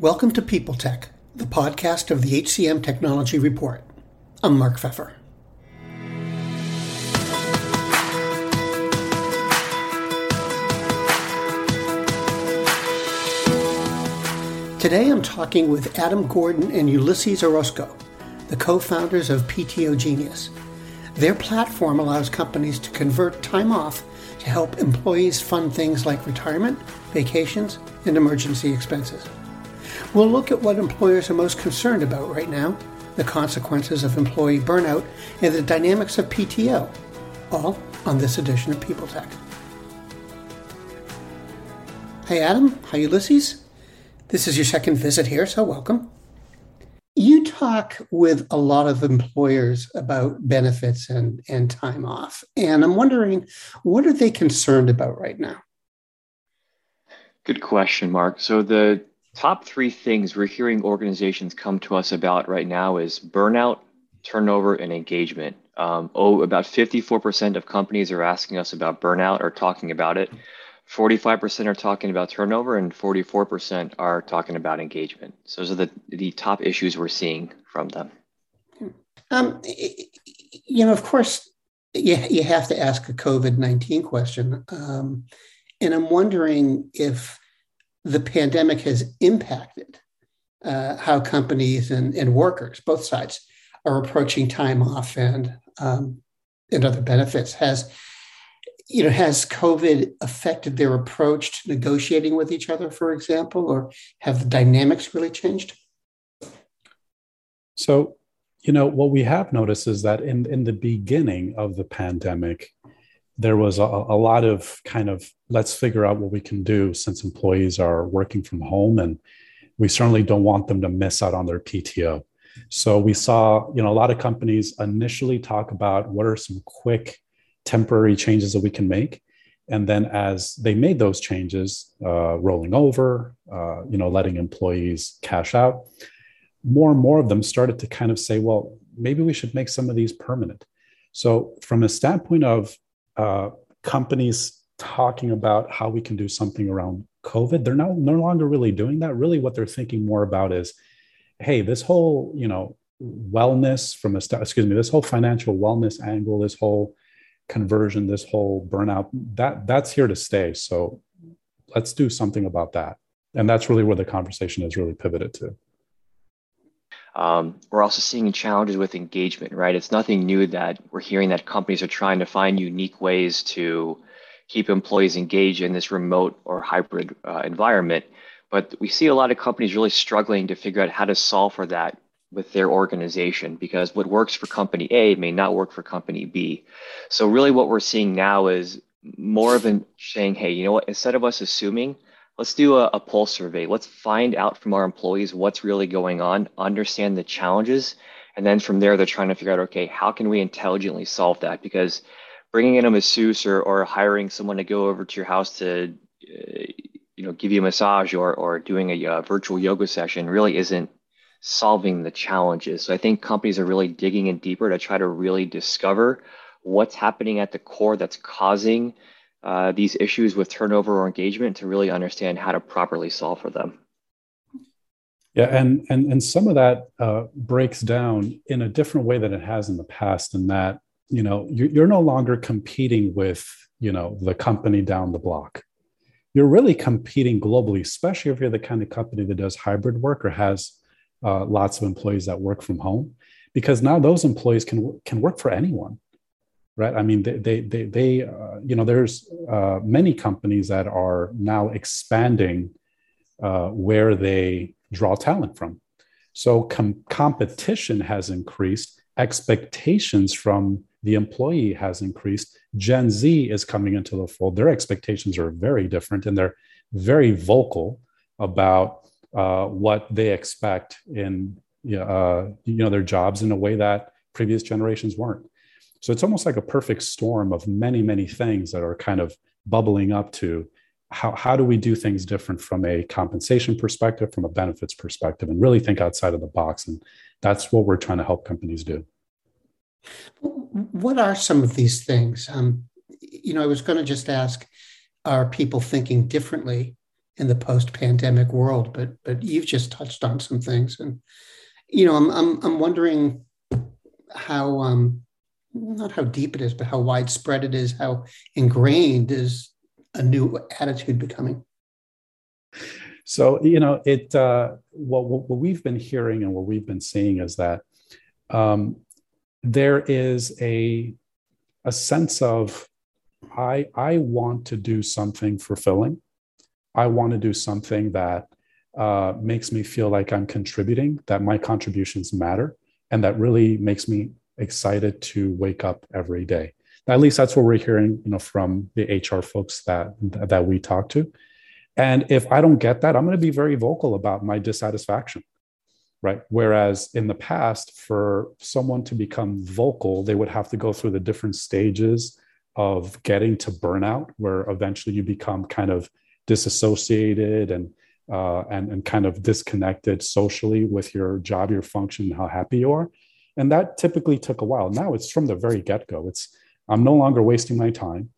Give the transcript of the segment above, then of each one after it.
Welcome to People Tech, the podcast of the HCM Technology Report. I'm Mark Feffer. Today I'm talking with Adam Gordon and Ulysses Orozco, the co founders of PTO Genius. Their platform allows companies to convert time off to help employees fund things like retirement, vacations, and emergency expenses. We'll look at what employers are most concerned about right now, the consequences of employee burnout, and the dynamics of PTO, all on this edition of People Tech. Hey Adam, hi Ulysses. This is your second visit here, so welcome. You talk with a lot of employers about benefits and, and time off. And I'm wondering, what are they concerned about right now? Good question, Mark. So, the top three things we're hearing organizations come to us about right now is burnout, turnover, and engagement. Um, oh, about 54% of companies are asking us about burnout or talking about it. 45% are talking about turnover and 44% are talking about engagement. So those are the, the top issues we're seeing from them. Um, you know, of course, you, you have to ask a COVID 19 question. Um, and I'm wondering if the pandemic has impacted uh, how companies and, and workers, both sides, are approaching time off and um, and other benefits. Has you know, has COVID affected their approach to negotiating with each other, for example, or have the dynamics really changed? So, you know, what we have noticed is that in, in the beginning of the pandemic, there was a, a lot of kind of let's figure out what we can do since employees are working from home and we certainly don't want them to miss out on their PTO. So we saw, you know, a lot of companies initially talk about what are some quick temporary changes that we can make and then as they made those changes uh, rolling over uh, you know letting employees cash out more and more of them started to kind of say well maybe we should make some of these permanent so from a standpoint of uh, companies talking about how we can do something around covid they're now no longer really doing that really what they're thinking more about is hey this whole you know wellness from a excuse me this whole financial wellness angle this whole conversion, this whole burnout, that that's here to stay. So let's do something about that. And that's really where the conversation has really pivoted to. Um, we're also seeing challenges with engagement, right? It's nothing new that we're hearing that companies are trying to find unique ways to keep employees engaged in this remote or hybrid uh, environment. But we see a lot of companies really struggling to figure out how to solve for that with their organization because what works for company A may not work for company B. So really what we're seeing now is more of a saying, hey, you know what, instead of us assuming, let's do a, a pulse survey. Let's find out from our employees what's really going on, understand the challenges, and then from there they're trying to figure out, okay, how can we intelligently solve that? Because bringing in a masseuse or, or hiring someone to go over to your house to uh, you know give you a massage or or doing a, uh, virtual yoga session really isn't solving the challenges. So I think companies are really digging in deeper to try to really discover what's happening at the core that's causing uh, these issues with turnover or engagement to really understand how to properly solve for them. Yeah, and and and some of that uh, breaks down in a different way than it has in the past. In that, you know, you're, you're no longer competing with you know the company down the block. You're really competing globally, especially if you're the kind of company that does hybrid work or has uh, lots of employees that work from home because now those employees can can work for anyone right? I mean they they they, they uh, you know there's uh, many companies that are now expanding uh, where they draw talent from. So com- competition has increased. Expectations from the employee has increased. Gen z is coming into the fold. Their expectations are very different and they're very vocal about uh, what they expect in uh, you know their jobs in a way that previous generations weren't. So it's almost like a perfect storm of many many things that are kind of bubbling up to how, how do we do things different from a compensation perspective, from a benefits perspective, and really think outside of the box. And that's what we're trying to help companies do. What are some of these things? Um, you know, I was going to just ask, are people thinking differently in the post-pandemic world, but but you've just touched on some things, and you know, I'm I'm I'm wondering how um not how deep it is, but how widespread it is, how ingrained is a new attitude becoming. So you know, it uh, what what we've been hearing and what we've been seeing is that um, there is a a sense of I I want to do something fulfilling. I want to do something that uh, makes me feel like I'm contributing, that my contributions matter, and that really makes me excited to wake up every day. At least that's what we're hearing, you know, from the HR folks that that we talk to. And if I don't get that, I'm going to be very vocal about my dissatisfaction. Right. Whereas in the past, for someone to become vocal, they would have to go through the different stages of getting to burnout, where eventually you become kind of disassociated and uh, and and kind of disconnected socially with your job, your function, how happy you are, and that typically took a while. Now it's from the very get go. It's I'm no longer wasting my time.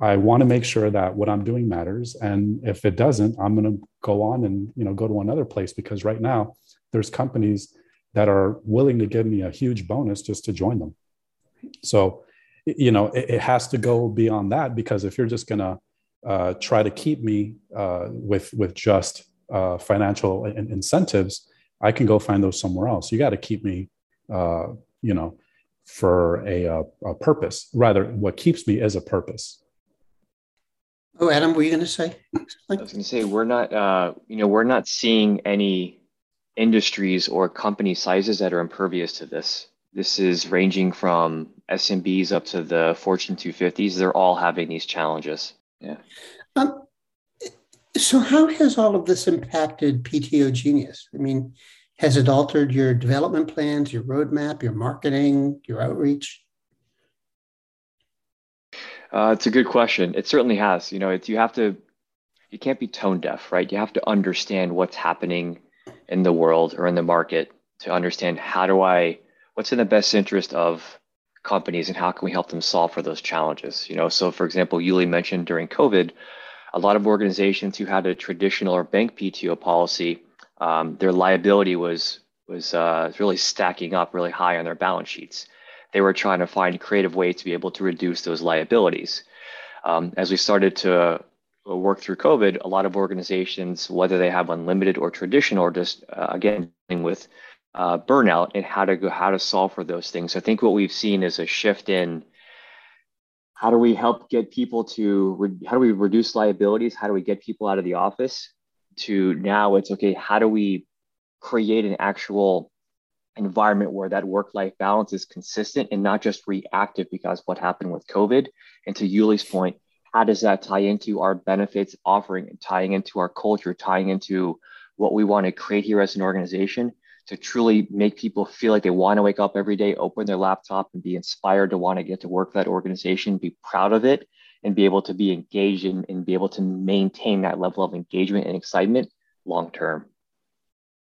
I want to make sure that what I'm doing matters, and if it doesn't, I'm going to go on and you know go to another place because right now there's companies that are willing to give me a huge bonus just to join them. So you know it, it has to go beyond that because if you're just going to uh, try to keep me uh, with with just uh, financial in- incentives, I can go find those somewhere else. You got to keep me, uh, you know, for a, a, a, purpose. Rather, what keeps me is a purpose. Oh, Adam, were you going to say? I was going to say we're not, uh, you know, we're not seeing any industries or company sizes that are impervious to this. This is ranging from SMBs up to the Fortune 250s. They're all having these challenges. Yeah. Um, so, how has all of this impacted PTO Genius? I mean, has it altered your development plans, your roadmap, your marketing, your outreach? Uh, it's a good question. It certainly has. You know, it's you have to, you can't be tone deaf, right? You have to understand what's happening in the world or in the market to understand how do I, what's in the best interest of companies and how can we help them solve for those challenges you know so for example yuli mentioned during covid a lot of organizations who had a traditional or bank pto policy um, their liability was was uh, really stacking up really high on their balance sheets they were trying to find creative ways to be able to reduce those liabilities um, as we started to uh, work through covid a lot of organizations whether they have unlimited or traditional or just uh, again with uh, burnout and how to go how to solve for those things. I think what we've seen is a shift in how do we help get people to re- how do we reduce liabilities? How do we get people out of the office? To now it's okay. How do we create an actual environment where that work life balance is consistent and not just reactive because what happened with COVID? And to Yuli's point, how does that tie into our benefits offering and tying into our culture, tying into what we want to create here as an organization? to truly make people feel like they want to wake up every day, open their laptop, and be inspired to want to get to work for that organization, be proud of it, and be able to be engaged in, and be able to maintain that level of engagement and excitement long term.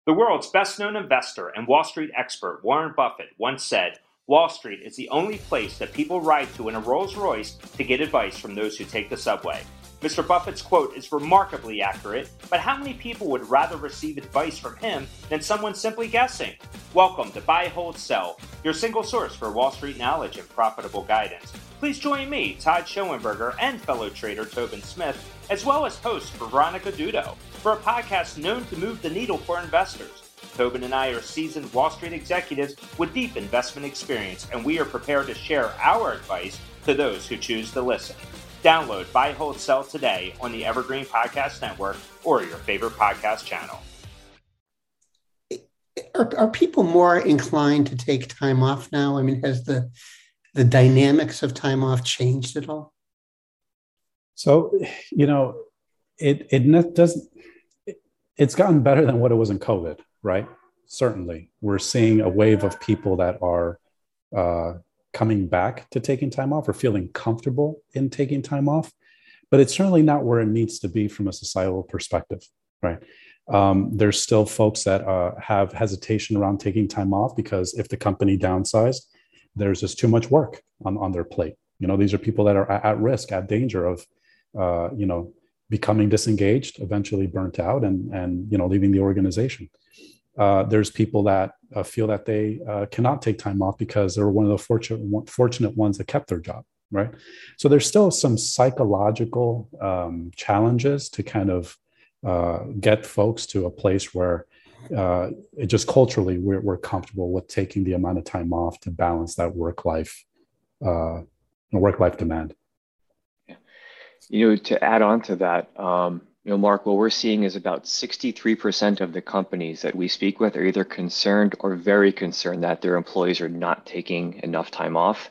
The world's best known investor and Wall Street expert, Warren Buffett, once said, Wall Street is the only place that people ride to in a Rolls Royce to get advice from those who take the subway. Mr. Buffett's quote is remarkably accurate, but how many people would rather receive advice from him than someone simply guessing? Welcome to Buy, Hold, Sell, your single source for Wall Street knowledge and profitable guidance. Please join me, Todd Schoenberger, and fellow trader Tobin Smith, as well as host Veronica Dudo, for a podcast known to move the needle for investors. Tobin and I are seasoned Wall Street executives with deep investment experience, and we are prepared to share our advice to those who choose to listen. Download Buy, Hold, Sell today on the Evergreen Podcast Network or your favorite podcast channel. Are, are people more inclined to take time off now? I mean, has the the dynamics of time off changed at all? So, you know, it it doesn't. It's gotten better than what it was in COVID, right? Certainly, we're seeing a wave of people that are uh, coming back to taking time off or feeling comfortable in taking time off, but it's certainly not where it needs to be from a societal perspective, right? Um, there's still folks that uh, have hesitation around taking time off because if the company downsized, there's just too much work on, on their plate. You know, these are people that are at risk, at danger of, uh, you know, becoming disengaged, eventually burnt out, and and you know leaving the organization. Uh, there's people that uh, feel that they uh, cannot take time off because they're one of the fortunate fortunate ones that kept their job, right? So there's still some psychological um, challenges to kind of uh, get folks to a place where uh, just culturally we're, we're comfortable with taking the amount of time off to balance that work life uh, work life demand. You know, to add on to that, um, you know, Mark, what we're seeing is about 63% of the companies that we speak with are either concerned or very concerned that their employees are not taking enough time off.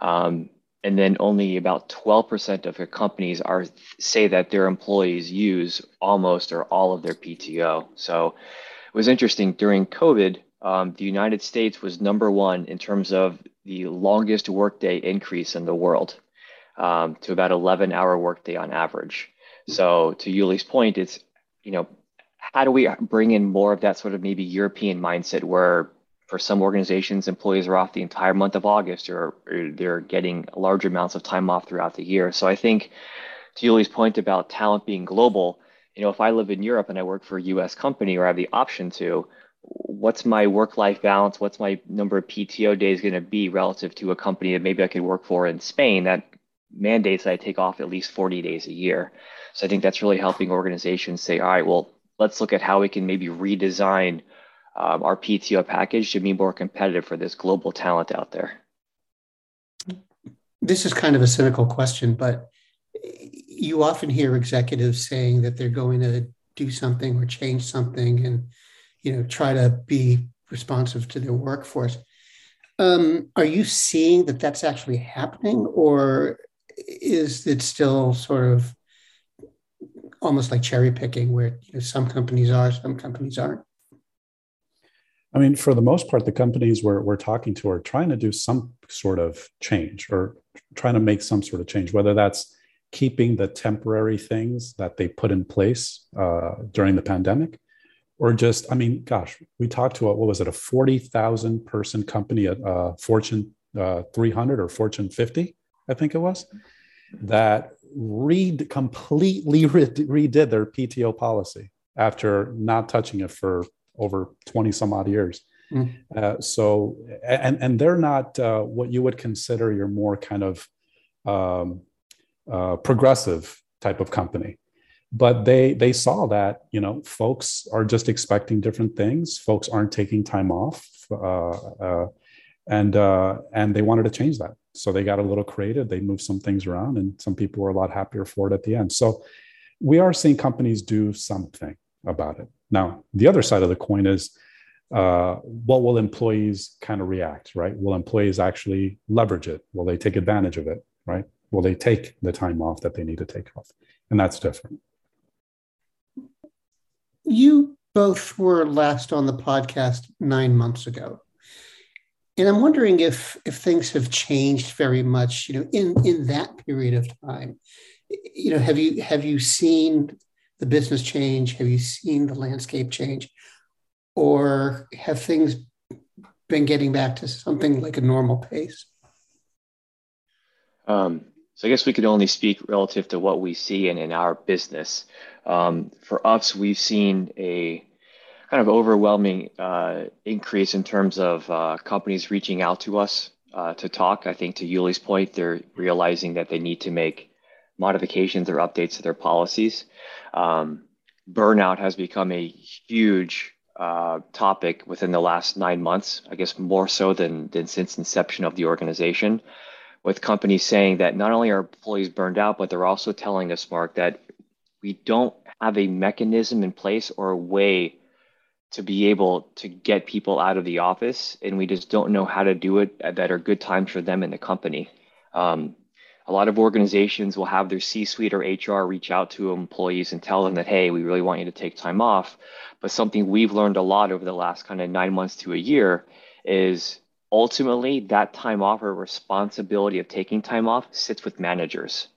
Um, and then only about 12% of the companies are say that their employees use almost or all of their PTO. So was interesting during COVID, um, the United States was number one in terms of the longest workday increase in the world um, to about 11 hour workday on average. So to Yuli's point, it's, you know, how do we bring in more of that sort of maybe European mindset where for some organizations, employees are off the entire month of August or, or they're getting large amounts of time off throughout the year. So I think to Yuli's point about talent being global, you know, if I live in Europe and I work for a US company or I have the option to, what's my work life balance? What's my number of PTO days going to be relative to a company that maybe I could work for in Spain that mandates that I take off at least 40 days a year? So I think that's really helping organizations say, all right, well, let's look at how we can maybe redesign um, our PTO package to be more competitive for this global talent out there? This is kind of a cynical question, but you often hear executives saying that they're going to do something or change something and you know try to be responsive to their workforce. Um, are you seeing that that's actually happening, or is it still sort of almost like cherry picking, where you know, some companies are, some companies aren't? I mean, for the most part, the companies we're, we're talking to are trying to do some sort of change or trying to make some sort of change, whether that's keeping the temporary things that they put in place uh, during the pandemic, or just, I mean, gosh, we talked to a, what was it, a 40,000 person company at uh, Fortune uh, 300 or Fortune 50, I think it was, that read completely redid their PTO policy after not touching it for over 20 some odd years. Mm. Uh, so, and, and they're not uh, what you would consider your more kind of um, uh, progressive type of company. But they they saw that you know folks are just expecting different things. Folks aren't taking time off, uh, uh, and uh, and they wanted to change that. So they got a little creative. They moved some things around, and some people were a lot happier for it at the end. So we are seeing companies do something about it. Now, the other side of the coin is uh, what will employees kind of react, right? Will employees actually leverage it? Will they take advantage of it, right? Will they take the time off that they need to take off? And that's different. You both were last on the podcast nine months ago. And I'm wondering if if things have changed very much, you know, in in that period of time. You know, have you have you seen the business change? Have you seen the landscape change? Or have things been getting back to something like a normal pace? Um, so I guess we could only speak relative to what we see in, in our business. Um, for us, we've seen a kind of overwhelming uh, increase in terms of uh, companies reaching out to us uh, to talk. I think to Yuli's point, they're realizing that they need to make modifications or updates to their policies. Um, burnout has become a huge uh, topic within the last nine months, I guess more so than, than since inception of the organization, with companies saying that not only are employees burned out, but they're also telling us, Mark, that we don't have a mechanism in place or a way to be able to get people out of the office, and we just don't know how to do it that are good times for them in the company. Um, a lot of organizations will have their C-suite or HR reach out to employees and tell them that, hey, we really want you to take time off. But something we've learned a lot over the last kind of nine months to a year is ultimately that time off or responsibility of taking time off sits with managers.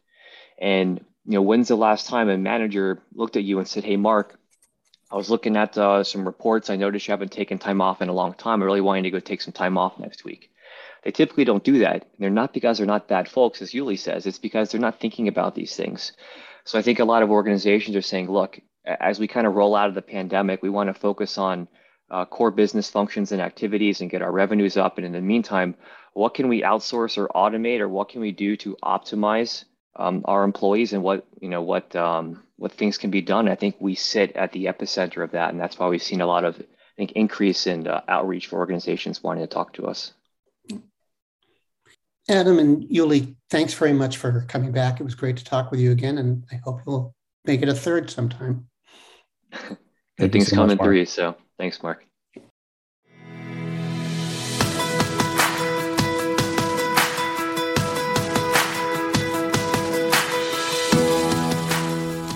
And you know, when's the last time a manager looked at you and said, "Hey, Mark, I was looking at uh, some reports. I noticed you haven't taken time off in a long time. I really want you to go take some time off next week." They typically don't do that. And they're not because they're not bad folks, as Yuli says. It's because they're not thinking about these things. So I think a lot of organizations are saying, look, as we kind of roll out of the pandemic, we want to focus on uh, core business functions and activities and get our revenues up. And in the meantime, what can we outsource or automate, or what can we do to optimize um, our employees and what you know what um, what things can be done? I think we sit at the epicenter of that, and that's why we've seen a lot of I think increase in uh, outreach for organizations wanting to talk to us. Adam and Yuli, thanks very much for coming back. It was great to talk with you again, and I hope you'll make it a third sometime. Good things so come in three, so thanks, Mark.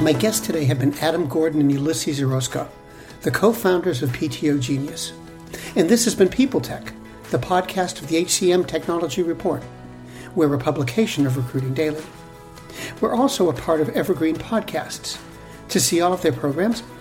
My guests today have been Adam Gordon and Ulysses Orozco, the co founders of PTO Genius. And this has been People Tech, the podcast of the HCM Technology Report. We're a publication of Recruiting Daily. We're also a part of Evergreen Podcasts. To see all of their programs,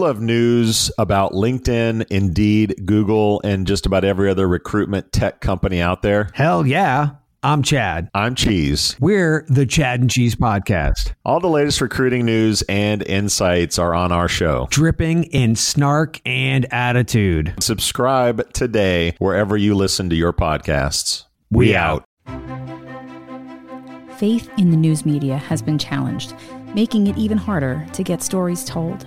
Love news about LinkedIn, Indeed, Google, and just about every other recruitment tech company out there? Hell yeah. I'm Chad. I'm Cheese. We're the Chad and Cheese Podcast. All the latest recruiting news and insights are on our show, dripping in snark and attitude. Subscribe today wherever you listen to your podcasts. We, we out. Faith in the news media has been challenged, making it even harder to get stories told.